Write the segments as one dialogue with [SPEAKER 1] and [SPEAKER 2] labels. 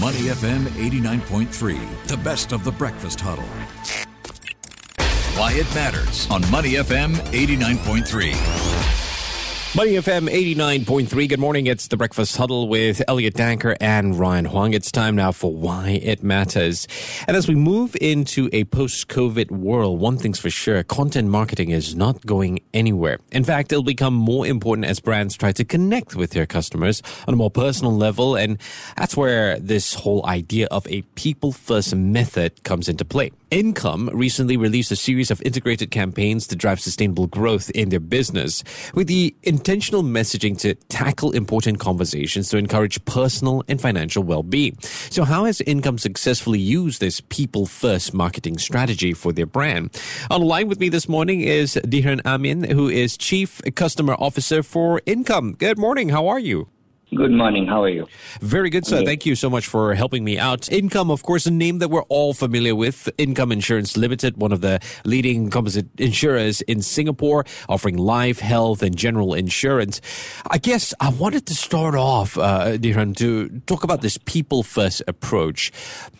[SPEAKER 1] Money FM 89.3, the best of the breakfast huddle. Why it matters on Money FM 89.3.
[SPEAKER 2] Money FM 89.3. Good morning. It's the Breakfast Huddle with Elliot Danker and Ryan Huang. It's time now for Why It Matters. And as we move into a post COVID world, one thing's for sure content marketing is not going anywhere. In fact, it'll become more important as brands try to connect with their customers on a more personal level. And that's where this whole idea of a people first method comes into play. Income recently released a series of integrated campaigns to drive sustainable growth in their business with the intentional messaging to tackle important conversations to encourage personal and financial well-being. So how has Income successfully used this people first marketing strategy for their brand? On the line with me this morning is Dhiren Amin, who is Chief Customer Officer for Income. Good morning. How are you?
[SPEAKER 3] Good morning. How are you?
[SPEAKER 2] Very good, sir. Thank you so much for helping me out. Income, of course, a name that we're all familiar with. Income Insurance Limited, one of the leading composite insurers in Singapore, offering life, health, and general insurance. I guess I wanted to start off, uh, to talk about this people first approach.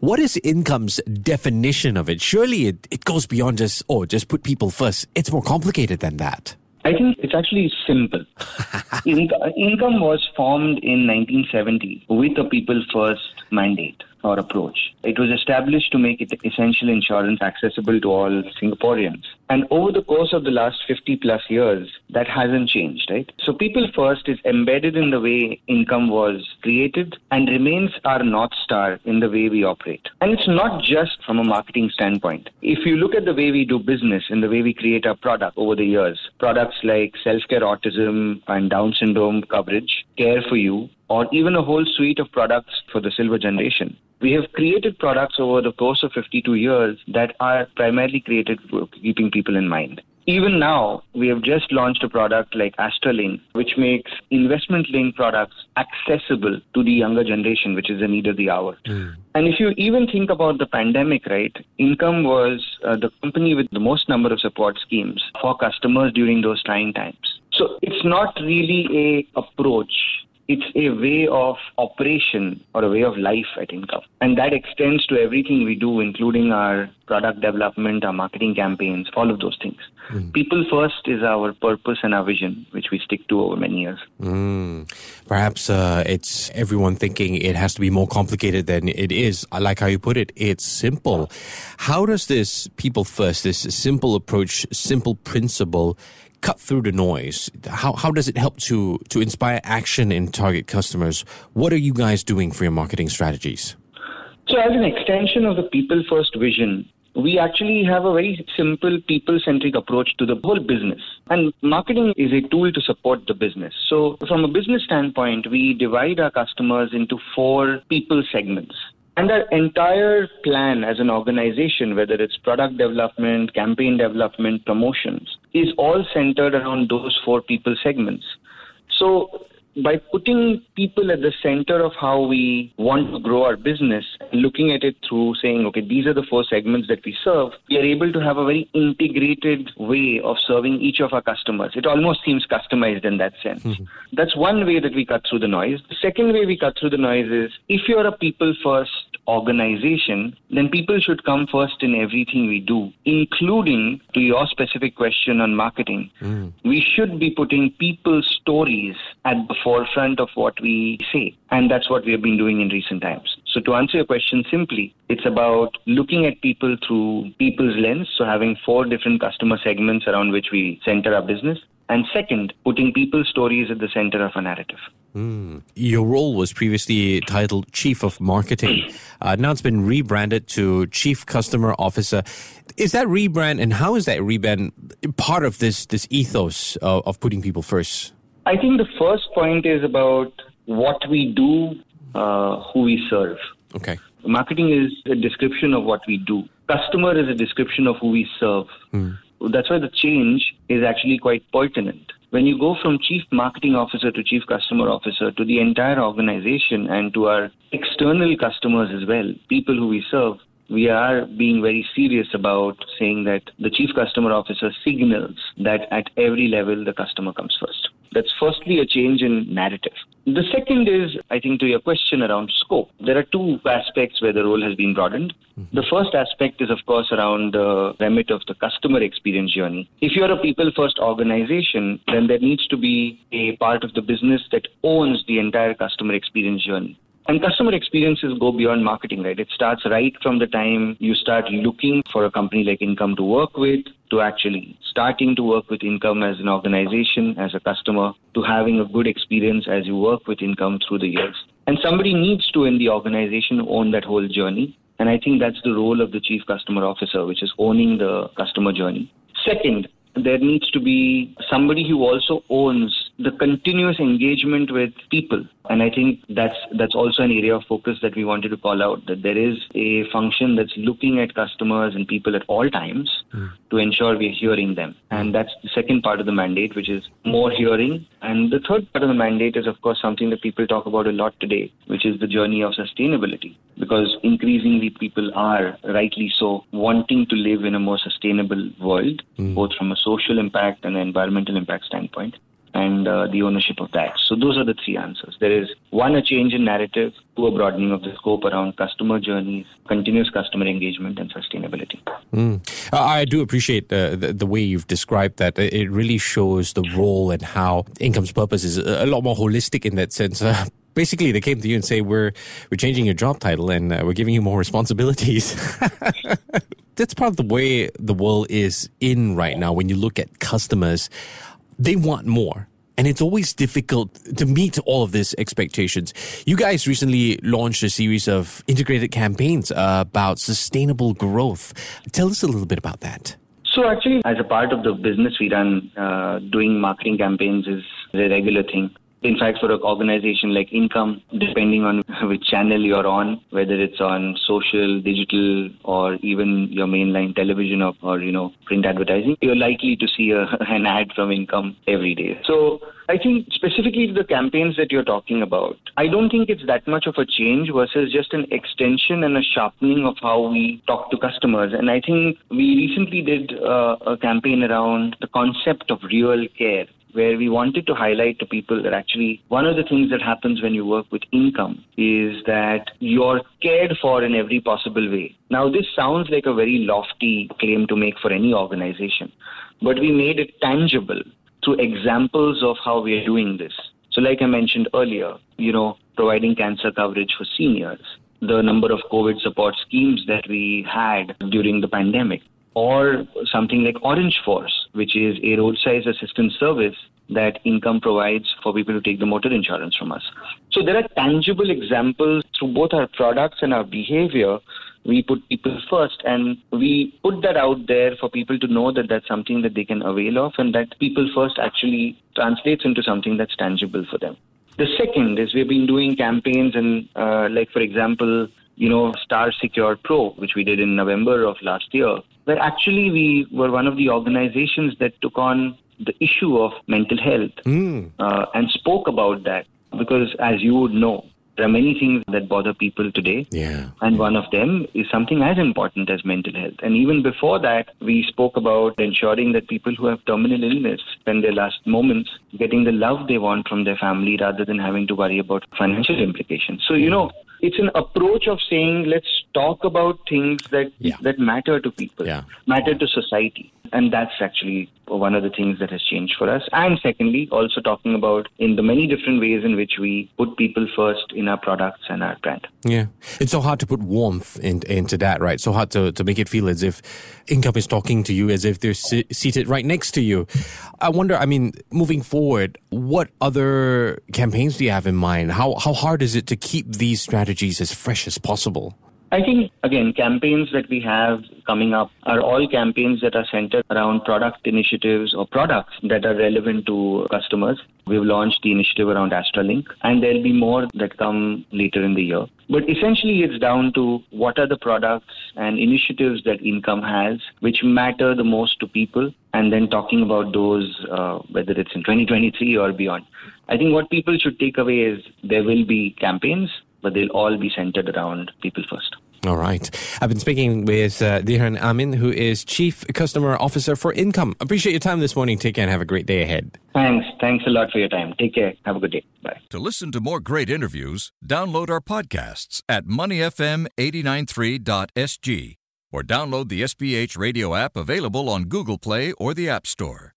[SPEAKER 2] What is Income's definition of it? Surely it, it goes beyond just, oh, just put people first. It's more complicated than that.
[SPEAKER 3] I think it's actually simple. In- income was formed in 1970 with a people first mandate or approach. It was established to make it essential insurance accessible to all Singaporeans. And over the course of the last 50 plus years, that hasn't changed, right? So people first is embedded in the way income was created and remains our North Star in the way we operate. And it's not just from a marketing standpoint. If you look at the way we do business and the way we create our product over the years, products like self-care autism and Down syndrome coverage, care for you, or even a whole suite of products for the silver generation. We have created products over the course of 52 years that are primarily created for keeping people in mind. Even now, we have just launched a product like Astralink, which makes investment linked products accessible to the younger generation, which is the need of the hour. Mm. And if you even think about the pandemic, right, Income was uh, the company with the most number of support schemes for customers during those trying times. So it's not really a approach it's a way of operation or a way of life at Income. And that extends to everything we do, including our product development, our marketing campaigns, all of those things. Mm. People first is our purpose and our vision, which we stick to over many years.
[SPEAKER 2] Mm. Perhaps uh, it's everyone thinking it has to be more complicated than it is. I like how you put it. It's simple. How does this people first, this simple approach, simple principle, cut through the noise? How, how does it help to, to inspire action in target customers? What are you guys doing for your marketing strategies?
[SPEAKER 3] So, as an extension of the people first vision, we actually have a very simple people centric approach to the whole business. And marketing is a tool to support the business. So, from a business standpoint, we divide our customers into four people segments. And our entire plan as an organization, whether it's product development, campaign development, promotions, is all centered around those four people segments. So by putting people at the center of how we want to grow our business, looking at it through saying, okay, these are the four segments that we serve, we are able to have a very integrated way of serving each of our customers. It almost seems customized in that sense. Mm-hmm. That's one way that we cut through the noise. The second way we cut through the noise is if you're a people first organization, then people should come first in everything we do, including to your specific question on marketing. Mm. We should be putting people's stories at the forefront of what we say. And that's what we have been doing in recent times. So to answer your question simply, it's about looking at people through people's lens. So having four different customer segments around which we center our business. And second, putting people's stories at the center of a narrative.
[SPEAKER 2] Mm. Your role was previously titled Chief of Marketing. Uh, now it's been rebranded to Chief Customer Officer. Is that rebrand, and how is that rebrand part of this this ethos of, of putting people first?
[SPEAKER 3] I think the first point is about what we do, uh, who we serve.
[SPEAKER 2] Okay.
[SPEAKER 3] Marketing is a description of what we do. Customer is a description of who we serve. Mm. That's why the change is actually quite pertinent. When you go from chief marketing officer to chief customer officer to the entire organization and to our external customers as well, people who we serve, we are being very serious about saying that the chief customer officer signals that at every level the customer comes first. That's firstly a change in narrative. The second is, I think, to your question around scope. There are two aspects where the role has been broadened. Mm-hmm. The first aspect is, of course, around the remit of the customer experience journey. If you're a people first organization, then there needs to be a part of the business that owns the entire customer experience journey. And customer experiences go beyond marketing, right? It starts right from the time you start looking for a company like Income to work with, to actually starting to work with Income as an organization, as a customer, to having a good experience as you work with Income through the years. And somebody needs to, in the organization, own that whole journey. And I think that's the role of the chief customer officer, which is owning the customer journey. Second, there needs to be somebody who also owns the continuous engagement with people and I think that's that's also an area of focus that we wanted to call out that there is a function that's looking at customers and people at all times mm. to ensure we're hearing them. And that's the second part of the mandate, which is more hearing. And the third part of the mandate is of course something that people talk about a lot today, which is the journey of sustainability. Because increasingly people are rightly so wanting to live in a more sustainable world, mm. both from a social impact and an environmental impact standpoint and uh, the ownership of that. So those are the three answers. There is one, a change in narrative, two, a broadening of the scope around customer journeys, continuous customer engagement, and sustainability.
[SPEAKER 2] Mm. I do appreciate uh, the, the, way you've described that. It really shows the role and how income's purpose is a lot more holistic in that sense. Uh, basically they came to you and say we're we're changing your job title and uh, we're giving you more responsibilities that's part of the way the world is in right now when you look at customers they want more. And it's always difficult to meet all of these expectations. You guys recently launched a series of integrated campaigns uh, about sustainable growth. Tell us a little bit about that.
[SPEAKER 3] So, actually, as a part of the business we run, uh, doing marketing campaigns is a regular thing. In fact, for an organization like Income, depending on which channel you're on, whether it's on social, digital, or even your mainline television or, or you know print advertising, you're likely to see a, an ad from Income every day. So I think specifically to the campaigns that you're talking about, I don't think it's that much of a change versus just an extension and a sharpening of how we talk to customers. And I think we recently did uh, a campaign around the concept of real care where we wanted to highlight to people that actually one of the things that happens when you work with income is that you're cared for in every possible way. Now, this sounds like a very lofty claim to make for any organization, but we made it tangible through examples of how we are doing this. So, like I mentioned earlier, you know, providing cancer coverage for seniors, the number of COVID support schemes that we had during the pandemic, or something like Orange Force, which is a roadside assistance service that income provides for people to take the motor insurance from us. So there are tangible examples through both our products and our behavior. We put people first and we put that out there for people to know that that's something that they can avail of and that people first actually translates into something that's tangible for them. The second is we've been doing campaigns and, uh, like, for example, you know, Star Secure Pro, which we did in November of last year, where actually we were one of the organizations that took on the issue of mental health mm. uh, and spoke about that. Because as you would know, there are many things that bother people today.
[SPEAKER 2] Yeah.
[SPEAKER 3] And one of them is something as important as mental health. And even before that, we spoke about ensuring that people who have terminal illness spend their last moments getting the love they want from their family rather than having to worry about financial implications. So, you know, it's an approach of saying let's talk about things that yeah. that matter to people,
[SPEAKER 2] yeah.
[SPEAKER 3] matter to society, and that's actually one of the things that has changed for us. And secondly, also talking about in the many different ways in which we put people first in our products and our brand.
[SPEAKER 2] Yeah, it's so hard to put warmth in, into that, right? So hard to to make it feel as if income is talking to you, as if they're si- seated right next to you. I wonder. I mean, moving forward, what other campaigns do you have in mind? How how hard is it to keep these strategies as fresh as possible?
[SPEAKER 3] I think, again, campaigns that we have coming up are all campaigns that are centered around product initiatives or products that are relevant to customers. We've launched the initiative around AstraLink, and there'll be more that come later in the year. But essentially, it's down to what are the products and initiatives that Income has which matter the most to people, and then talking about those, uh, whether it's in 2023 or beyond. I think what people should take away is there will be campaigns, but they'll all be centered around people first.
[SPEAKER 2] All right. I've been speaking with uh, Dhiren Amin, who is Chief Customer Officer for Income. Appreciate your time this morning. Take care and have a great day ahead.
[SPEAKER 3] Thanks. Thanks a lot for your time. Take care. Have a good day. Bye.
[SPEAKER 1] To listen to more great interviews, download our podcasts at moneyfm893.sg or download the SPH radio app available on Google Play or the App Store.